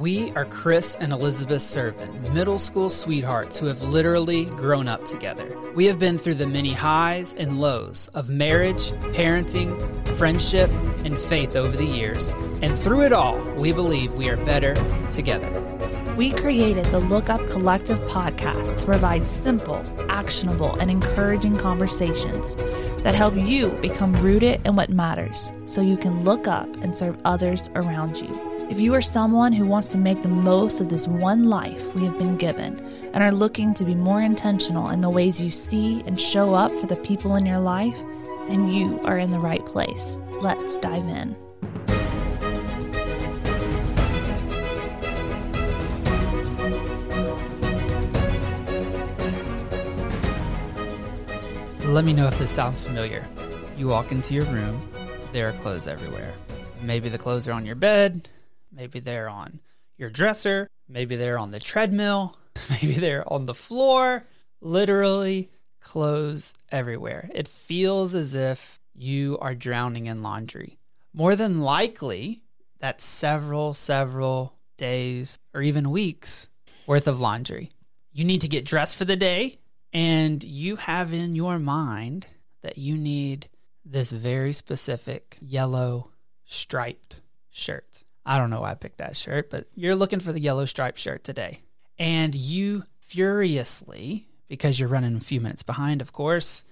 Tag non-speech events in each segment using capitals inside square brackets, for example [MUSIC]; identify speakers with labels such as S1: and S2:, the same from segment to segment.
S1: We are Chris and Elizabeth Servin, middle school sweethearts who have literally grown up together. We have been through the many highs and lows of marriage, parenting, friendship, and faith over the years, and through it all, we believe we are better together.
S2: We created the Look Up Collective podcast to provide simple, actionable, and encouraging conversations that help you become rooted in what matters so you can look up and serve others around you. If you are someone who wants to make the most of this one life we have been given and are looking to be more intentional in the ways you see and show up for the people in your life, then you are in the right place. Let's dive in.
S1: Let me know if this sounds familiar. You walk into your room, there are clothes everywhere. Maybe the clothes are on your bed, Maybe they're on your dresser. Maybe they're on the treadmill. [LAUGHS] Maybe they're on the floor. Literally, clothes everywhere. It feels as if you are drowning in laundry. More than likely, that's several, several days or even weeks worth of laundry. You need to get dressed for the day, and you have in your mind that you need this very specific yellow striped shirt. I don't know why I picked that shirt, but you're looking for the yellow striped shirt today. And you furiously, because you're running a few minutes behind, of course,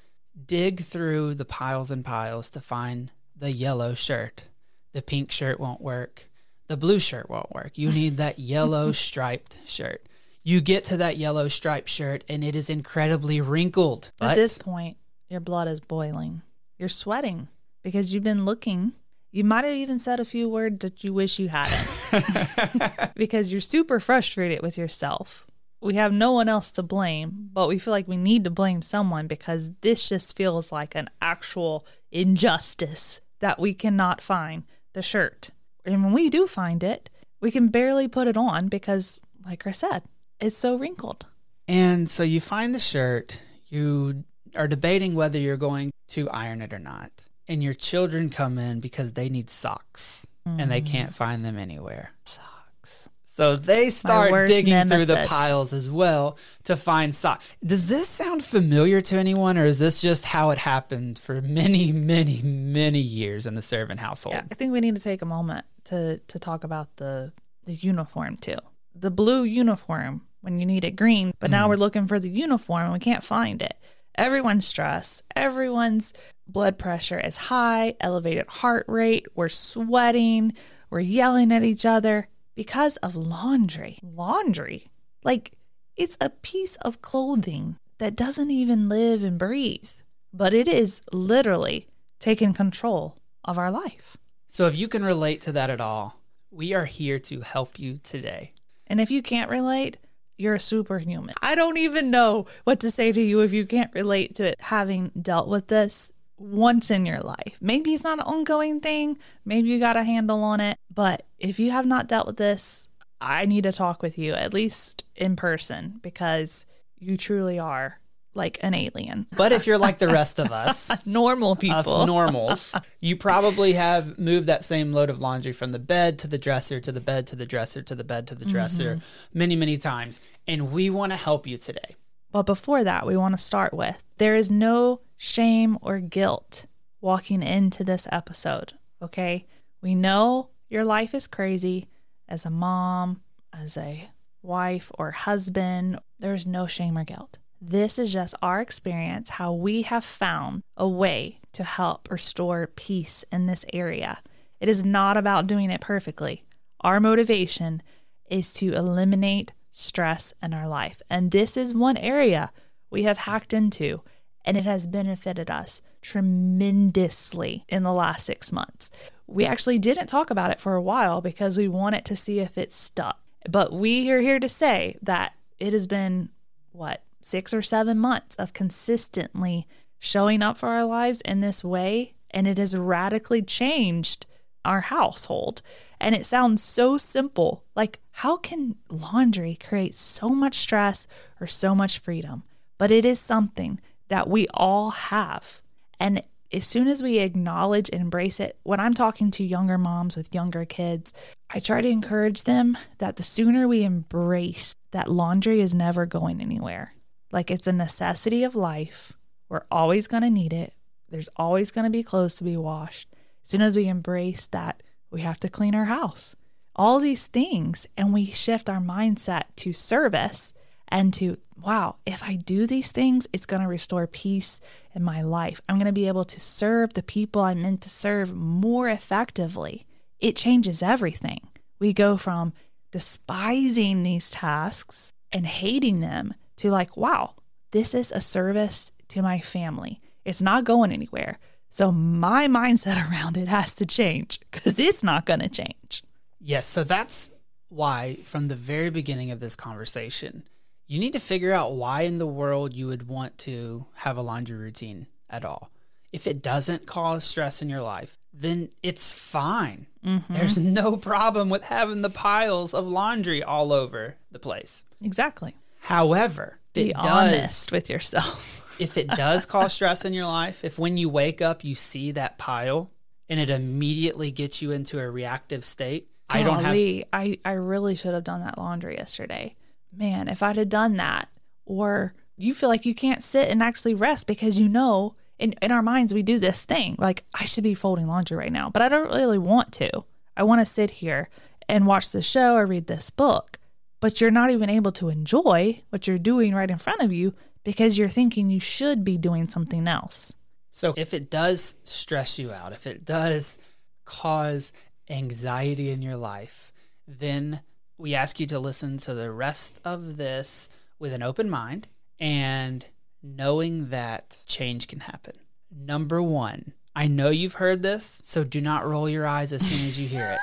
S1: dig through the piles and piles to find the yellow shirt. The pink shirt won't work. The blue shirt won't work. You need that [LAUGHS] yellow striped shirt. You get to that yellow striped shirt and it is incredibly wrinkled.
S2: But At this point, your blood is boiling. You're sweating because you've been looking you might have even said a few words that you wish you hadn't [LAUGHS] because you're super frustrated with yourself. We have no one else to blame, but we feel like we need to blame someone because this just feels like an actual injustice that we cannot find the shirt. And when we do find it, we can barely put it on because, like I said, it's so wrinkled.
S1: And so you find the shirt, you are debating whether you're going to iron it or not and your children come in because they need socks mm. and they can't find them anywhere.
S2: Socks.
S1: So they start digging nemesis. through the piles as well to find socks. Does this sound familiar to anyone, or is this just how it happened for many, many, many years in the Servin household? Yeah,
S2: I think we need to take a moment to to talk about the the uniform too. The blue uniform when you need it green, but mm. now we're looking for the uniform and we can't find it. Everyone's stressed. Everyone's blood pressure is high, elevated heart rate. We're sweating. We're yelling at each other because of laundry. Laundry. Like it's a piece of clothing that doesn't even live and breathe, but it is literally taking control of our life.
S1: So if you can relate to that at all, we are here to help you today.
S2: And if you can't relate, you're a superhuman. I don't even know what to say to you if you can't relate to it having dealt with this once in your life. Maybe it's not an ongoing thing, maybe you got a handle on it, but if you have not dealt with this, I need to talk with you at least in person because you truly are like an alien.
S1: But if you're like the rest of [LAUGHS] us,
S2: normal people,
S1: of normals, you probably have moved that same load of laundry from the bed to the dresser to the bed to the dresser to the bed to the dresser mm-hmm. many, many times. And we want to help you today.
S2: But before that, we want to start with there is no shame or guilt walking into this episode. Okay. We know your life is crazy as a mom, as a wife or husband. There's no shame or guilt. This is just our experience, how we have found a way to help restore peace in this area. It is not about doing it perfectly. Our motivation is to eliminate stress in our life. And this is one area we have hacked into, and it has benefited us tremendously in the last six months. We actually didn't talk about it for a while because we wanted to see if it stuck. But we are here to say that it has been, what, six or seven months of consistently showing up for our lives in this way, and it has radically changed our household. And it sounds so simple. Like, how can laundry create so much stress or so much freedom? But it is something that we all have. And as soon as we acknowledge and embrace it, when I'm talking to younger moms with younger kids, I try to encourage them that the sooner we embrace that laundry is never going anywhere. Like it's a necessity of life. We're always going to need it. There's always going to be clothes to be washed. As soon as we embrace that, we have to clean our house. All these things, and we shift our mindset to service and to, wow, if I do these things, it's going to restore peace in my life. I'm going to be able to serve the people I'm meant to serve more effectively. It changes everything. We go from despising these tasks and hating them to like, wow, this is a service to my family. It's not going anywhere. So my mindset [LAUGHS] around it has to change because it's not going to change.
S1: Yes. So that's why, from the very beginning of this conversation, you need to figure out why in the world you would want to have a laundry routine at all. If it doesn't cause stress in your life, then it's fine. Mm-hmm. There's no problem with having the piles of laundry all over the place.
S2: Exactly.
S1: However,
S2: be honest does, with yourself. [LAUGHS]
S1: if it does cause stress in your life, if when you wake up you see that pile and it immediately gets you into a reactive state,
S2: Golly, I don't have. I I really should have done that laundry yesterday man, if I'd have done that, or you feel like you can't sit and actually rest because you know in, in our minds we do this thing like I should be folding laundry right now, but I don't really want to. I want to sit here and watch the show or read this book, but you're not even able to enjoy what you're doing right in front of you because you're thinking you should be doing something else.
S1: So if it does stress you out, if it does cause anxiety in your life, then we ask you to listen to the rest of this with an open mind and knowing that change can happen. Number one, I know you've heard this, so do not roll your eyes as soon as you hear it.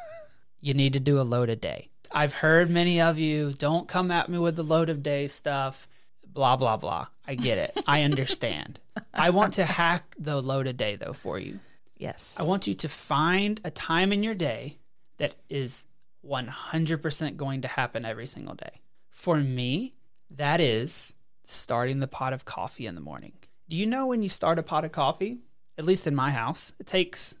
S1: [LAUGHS] you need to do a load a day. I've heard many of you don't come at me with the load of day stuff, blah, blah, blah. I get it. I [LAUGHS] understand. I want to hack the load of day though for you.
S2: Yes.
S1: I want you to find a time in your day that is 100% going to happen every single day. For me, that is starting the pot of coffee in the morning. Do you know when you start a pot of coffee? At least in my house, it takes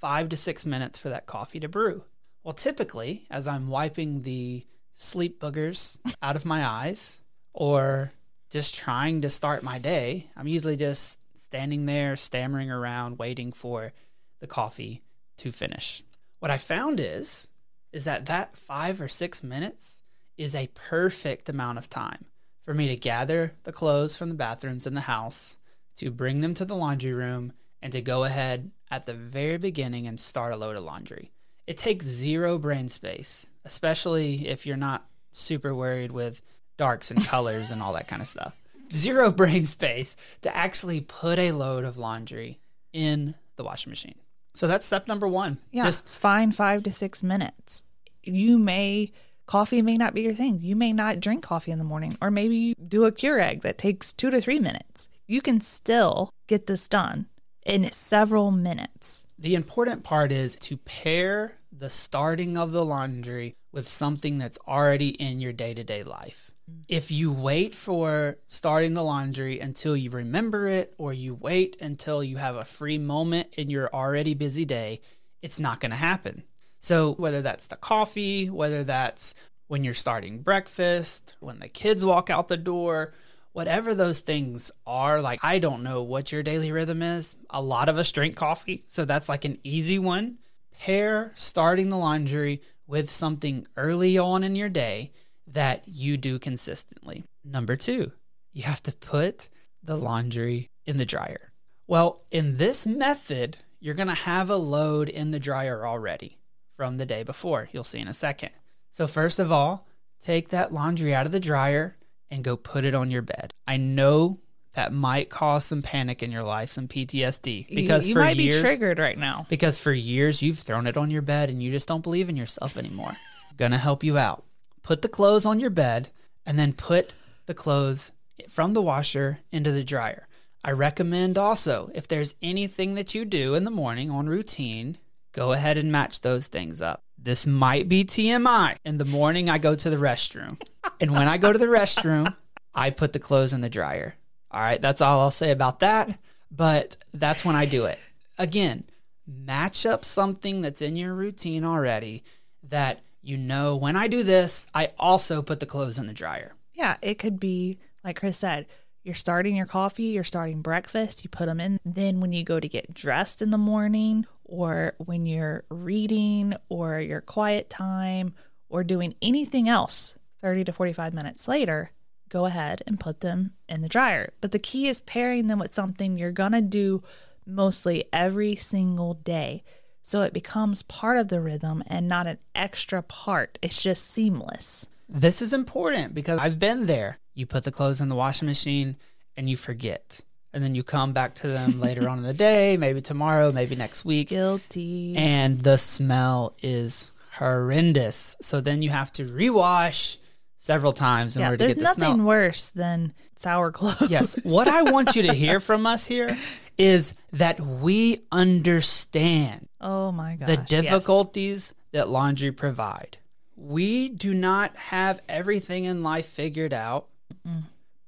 S1: five to six minutes for that coffee to brew. Well, typically, as I'm wiping the sleep boogers [LAUGHS] out of my eyes or just trying to start my day, I'm usually just standing there, stammering around, waiting for the coffee to finish. What I found is is that that five or six minutes is a perfect amount of time for me to gather the clothes from the bathrooms in the house, to bring them to the laundry room, and to go ahead at the very beginning and start a load of laundry. It takes zero brain space, especially if you're not super worried with darks and colors and all that kind of stuff. Zero [LAUGHS] brain space to actually put a load of laundry in the washing machine. So that's step number one.
S2: Yeah. Just find five to six minutes. You may, coffee may not be your thing. You may not drink coffee in the morning, or maybe you do a Keurig that takes two to three minutes. You can still get this done in several minutes.
S1: The important part is to pair the starting of the laundry with something that's already in your day to day life. Mm. If you wait for starting the laundry until you remember it, or you wait until you have a free moment in your already busy day, it's not going to happen. So, whether that's the coffee, whether that's when you're starting breakfast, when the kids walk out the door, whatever those things are, like I don't know what your daily rhythm is. A lot of us drink coffee, so that's like an easy one. Pair starting the laundry with something early on in your day that you do consistently. Number two, you have to put the laundry in the dryer. Well, in this method, you're to have a load in the dryer already from the day before. You'll see in a second. So, first of all, take that laundry out of the dryer and go put it on your bed. I know that might cause some panic in your life, some PTSD.
S2: Because you, you for might years, be triggered right now.
S1: Because for years you've thrown it on your bed and you just don't believe in yourself anymore. Gonna help you out put the clothes on your bed, and then put the clothes from the washer into the dryer. I recommend also, if there's anything that you do in the morning on routine, go ahead and match those things up. This might be TMI. In the morning, I go to the restroom. And when I go to the restroom, I put the clothes in the dryer. All right, that's all I'll say about that. but that's when I do it. Again, match up something that's in your routine already that you know when I do this, I also put the clothes in the dryer.
S2: Yeah, it could be like Chris said, you're starting your coffee, you're starting breakfast, you put them in. Then when you go to get dressed in the morning, or when you're reading, or your quiet time, or doing anything else 30 to 45 minutes later, go ahead and put them in the dryer. But the key is pairing them with something you're going to do mostly every single day. So it becomes part of the rhythm and not an extra part. It's just seamless.
S1: This is important because I've been there. You put the clothes in the washing machine and you forget. And then you come back to them [LAUGHS] later on in the day, maybe tomorrow, maybe next week.
S2: Guilty.
S1: And the smell is horrendous. So then you have to rewash several times in
S2: yeah,
S1: order to
S2: there's
S1: get the
S2: nothing worse than sour clothes.
S1: Yes. What I want you to hear from us here [LAUGHS] is that we understand
S2: Oh my god.
S1: the
S2: yes.
S1: difficulties that laundry provide. We do not have everything in life figured out,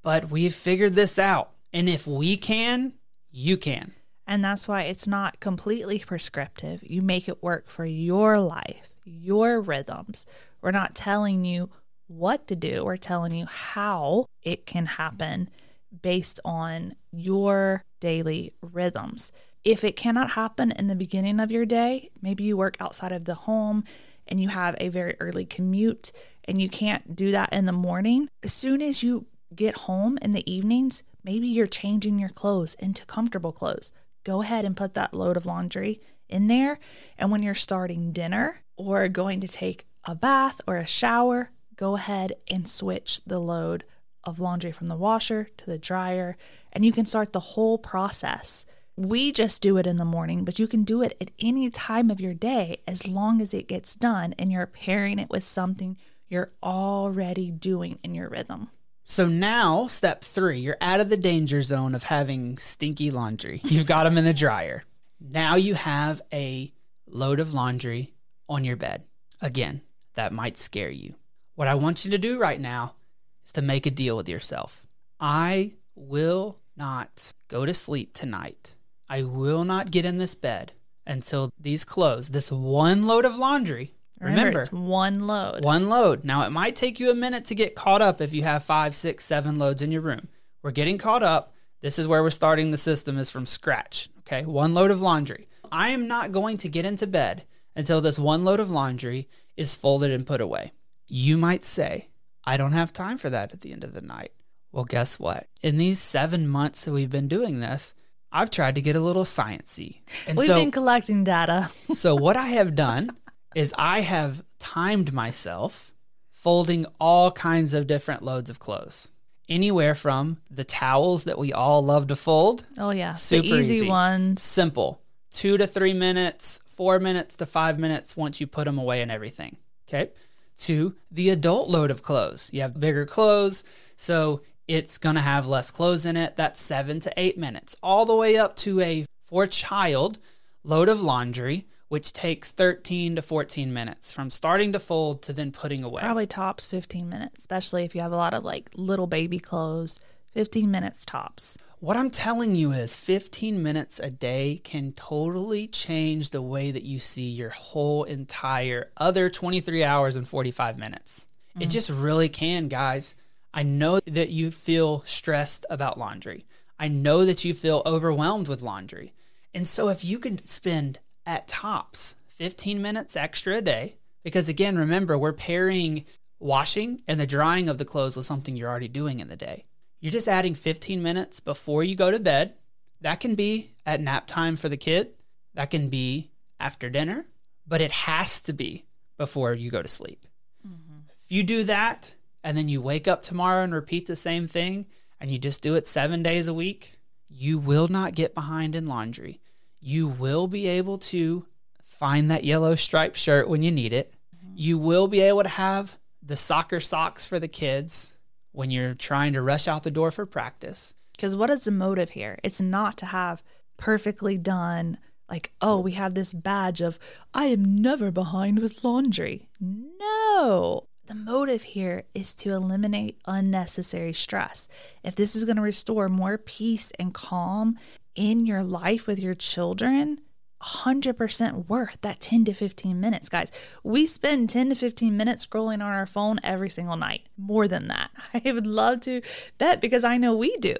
S1: but we've figured this out. And if we can, you can.
S2: And that's why it's not completely prescriptive. You make it work for your life, your rhythms. We're not telling you what to do, we're telling you how it can happen based on your daily rhythms. If it cannot happen in the beginning of your day, maybe you work outside of the home and you have a very early commute and you can't do that in the morning. As soon as you get home in the evenings, maybe you're changing your clothes into comfortable clothes. Go ahead and put that load of laundry in there. And when you're starting dinner or going to take a bath or a shower, go ahead and switch the load of laundry from the washer to the dryer, and you can start the whole process. We just do it in the morning, but you can do it at any time of your day as long as it gets done and you're pairing it with something you're already doing in your rhythm.
S1: So now, step three, you're out of the danger zone of having stinky laundry. You've got them in the dryer. Now you have a load of laundry on your bed. Again, that might scare you. What I want you to do right now is to make a deal with yourself. I will not go to sleep tonight. I will not get in this bed until these clothes, this one load of laundry.
S2: Remember,
S1: Remember,
S2: it's one load.
S1: one load. Now, it might take you a minute to get caught up if you have five, six, seven loads in your room. We're getting caught up. This is where we're starting the system is from scratch. Okay. One load of laundry. I am not going to get into bed until this one load of laundry is folded and put away. You might say, I don't have time for that at the end of the night. Well, guess what? In these seven months that we've been doing this, I've tried to get a little sciencey. And
S2: We've
S1: so,
S2: been collecting data. [LAUGHS]
S1: so what I have [LAUGHS] done is I have timed myself folding all kinds of different loads of clothes. Anywhere from the towels that we all love to fold,
S2: Oh yeah,
S1: Super
S2: the easy,
S1: easy.
S2: ones.
S1: simple, two to three minutes, four minutes to five minutes once you put them away and everything. Okay. To the adult load of clothes. You have bigger clothes, so it's going to have less clothes in it. That's seven to eight minutes, all the way up to a for child load of laundry, which takes 13 to 14 minutes from starting to fold to then putting away.
S2: Probably tops 15 minutes, especially if you have a lot of like little baby clothes. 15 minutes tops.
S1: What I'm telling you is 15 minutes a day can totally change the way that you see your whole entire other 23 hours and 45 minutes. It mm. just really can, guys. I know that you feel stressed about laundry. I know that you feel overwhelmed with laundry. And so if you could spend at tops 15 minutes extra a day, because again, remember, we're pairing washing and the drying of the clothes with something you're already doing in the day. You're just adding 15 minutes before you go to bed. That can be at nap time for the kid. That can be after dinner, but it has to be before you go to sleep. Mm-hmm. If you do that and then you wake up tomorrow and repeat the same thing and you just do it seven days a week, you will not get behind in laundry. You will be able to find that yellow striped shirt when you need it. Mm-hmm. You will be able to have the soccer socks for the kids when you're trying to rush out the door for practice.
S2: Because what is the motive here? It's not to have perfectly done, like, oh, we have this badge of, I am never behind with laundry. No. The motive here is to eliminate unnecessary stress. If this is going to restore more peace and calm in your life with your children 100% worth that 10 to 15 minutes, guys. We spend 10 to 15 minutes scrolling on our phone every single night. More than that. [LAUGHS] I would love to bet because I know we do.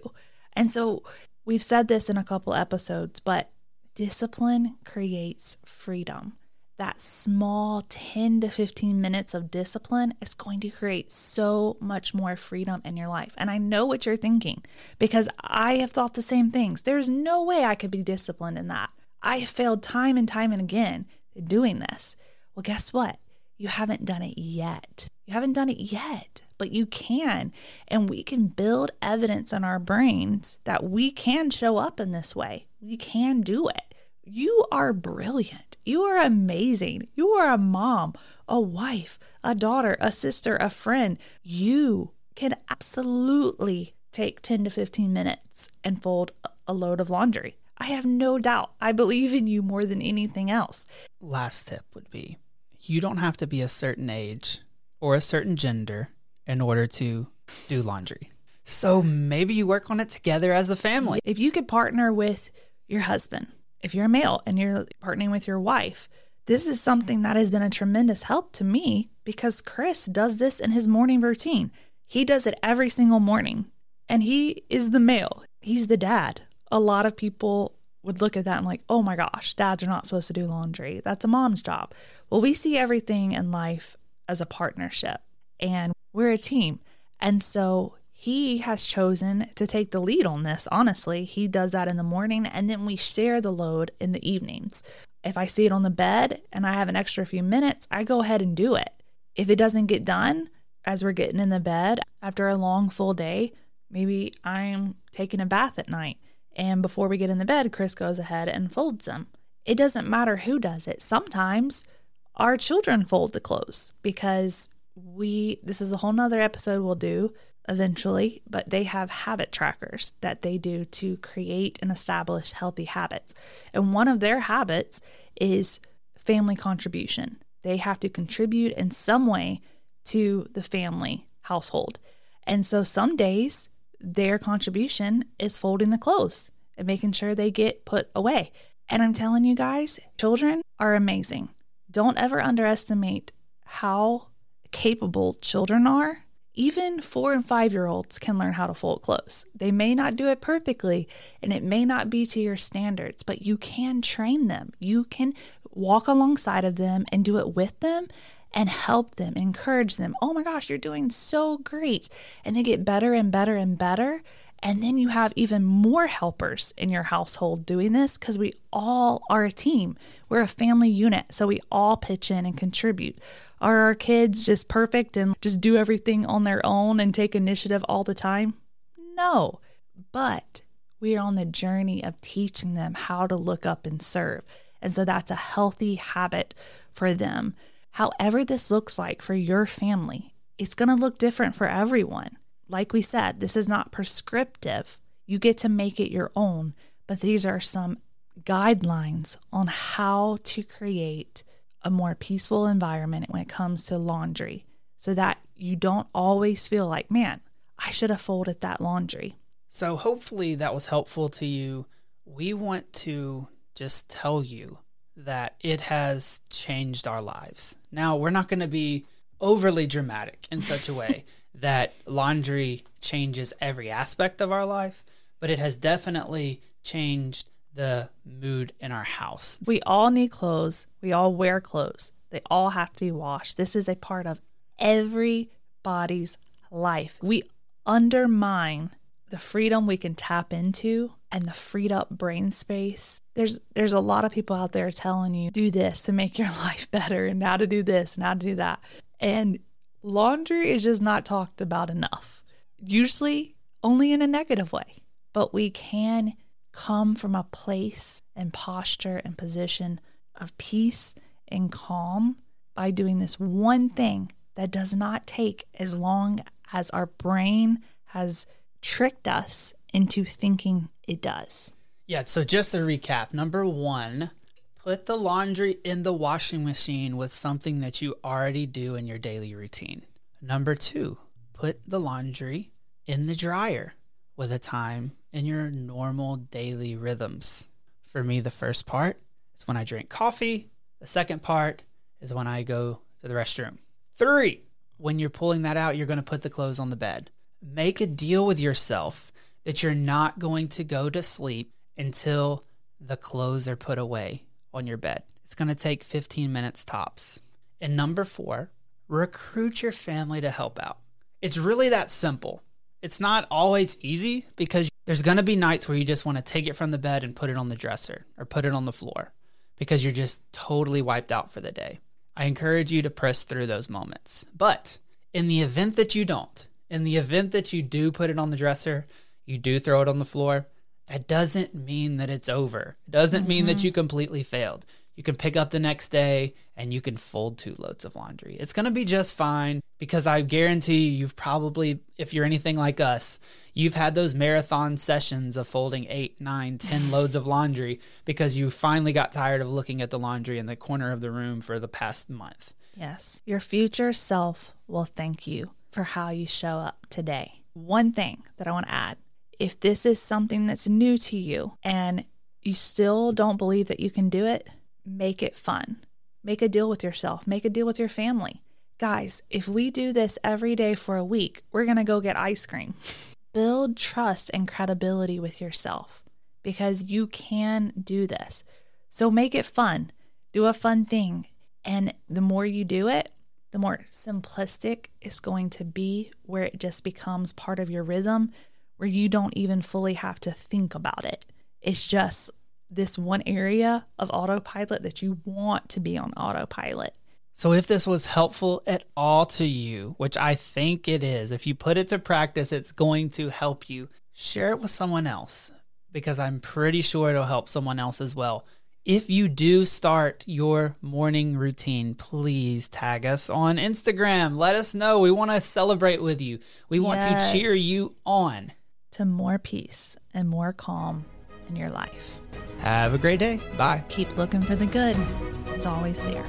S2: And so we've said this in a couple episodes, but discipline creates freedom. That small 10 to 15 minutes of discipline is going to create so much more freedom in your life. And I know what you're thinking because I have thought the same things. There's no way I could be disciplined in that. I have failed time and time and again in doing this. Well, guess what? You haven't done it yet. You haven't done it yet, but you can. And we can build evidence in our brains that we can show up in this way. We can do it. You are brilliant. You are amazing. You are a mom, a wife, a daughter, a sister, a friend. You can absolutely take 10 to 15 minutes and fold a load of laundry. I have no doubt. I believe in you more than anything else.
S1: Last tip would be you don't have to be a certain age or a certain gender in order to do laundry. So maybe you work on it together as a family.
S2: If you could partner with your husband, if you're a male and you're partnering with your wife, this is something that has been a tremendous help to me because Chris does this in his morning routine. He does it every single morning, and he is the male, he's the dad a lot of people would look at that and like, oh my gosh, dads are not supposed to do laundry. That's a mom's job. Well, we see everything in life as a partnership and we're a team. And so he has chosen to take the lead on this. Honestly, he does that in the morning and then we share the load in the evenings. If I see it on the bed and I have an extra few minutes, I go ahead and do it. If it doesn't get done as we're getting in the bed after a long full day, maybe I'm taking a bath at night and before we get in the bed, Chris goes ahead and folds them. It doesn't matter who does it. Sometimes our children fold the clothes because we, this is a whole nother episode we'll do eventually, but they have habit trackers that they do to create and establish healthy habits. And one of their habits is family contribution. They have to contribute in some way to the family household. And so some days their contribution is folding the clothes and making sure they get put away. And I'm telling you guys, children are amazing. Don't ever underestimate how capable children are. Even four and five year olds can learn how to fold clothes. They may not do it perfectly and it may not be to your standards, but you can train them. You can walk alongside of them and do it with them and help them, encourage them. Oh my gosh, you're doing so great. And they get better and better and better. And then you have even more helpers in your household doing this because we all are a team. We're a family unit. So we all pitch in and contribute. Are our kids just perfect and just do everything on their own and take initiative all the time? No. But we are on the journey of teaching them how to look up and serve. And so that's a healthy habit for them. However, this looks like for your family, it's going to look different for everyone. Like we said, this is not prescriptive. You get to make it your own, but these are some guidelines on how to create a more peaceful environment when it comes to laundry so that you don't always feel like, man, I should have folded that laundry.
S1: So, hopefully, that was helpful to you. We want to just tell you that it has changed our lives. Now, we're not going to be overly dramatic in such a way [LAUGHS] that laundry changes every aspect of our life, but it has definitely changed the mood in our house.
S2: We all need clothes. We all wear clothes. They all have to be washed. This is a part of everybody's life. We undermine the freedom we can tap into and the freed up brain space. There's there's a lot of people out there telling you do this to make your [LAUGHS] life better and how to do this and how to do that. And laundry is just not talked about enough. Usually only in a negative way. But we can come from a place and posture and position of peace and calm by doing this one thing that does not take as long as our brain has tricked us into thinking it does.
S1: Yeah, so just to recap number one, put the laundry in the washing machine with something that you already do in your daily routine. Number two, put the laundry in the dryer with a time in your normal daily rhythms. For me, the first part is when I drink coffee, the second part is when I go to the restroom. Three, when you're pulling that out, you're going to put the clothes on the bed. Make a deal with yourself that you're not going to go to sleep until the clothes are put away on your bed. It's going to take 15 minutes tops. And number four, recruit your family to help out. It's really that simple. It's not always easy because there's going to be nights where you just want to take it from the bed and put it on the dresser or put it on the floor because you're just totally wiped out for the day. I encourage you to press through those moments. But in the event that you don't, in the event that you do put it on the dresser, you do throw it on the floor, that doesn't mean that it's over. It doesn't mm-hmm. mean that mm-hmm. you completely failed. You can pick up the next day and you can fold two loads of laundry. It's going to be just fine because I guarantee you, you've probably, if you're anything like us, you've had those marathon sessions of folding eight, nine, ten [SIGHS] loads of laundry because you finally got tired of looking at the laundry in the corner of the room for the past month.
S2: Yes. Your future self will thank you for how you show up today. One thing that I want to add if this is something that's new to you and you still don't believe that you can do it, make it fun. Make a deal with yourself, make a deal with your family. Guys, if we do this every day for a week, we're going to go get ice cream. [LAUGHS] Build trust and credibility with yourself because you can do this. So make it fun. Do a fun thing. And the more you do it, the more simplistic it's going to be, where it just becomes part of your rhythm, where you don't even fully have to think about it. It's just this one area of autopilot that you want to be on autopilot.
S1: So, if this was helpful at all to you, which I think it is, if you put it to practice, it's going to help you. Share it with someone else because I'm pretty sure it'll help someone else as well. If you do start your morning routine, please tag us on Instagram. Let us know. We want to celebrate with you. We want yes. to cheer you on
S2: to more peace and more calm in your life.
S1: Have a great day. Bye.
S2: Keep looking for the good, it's always there.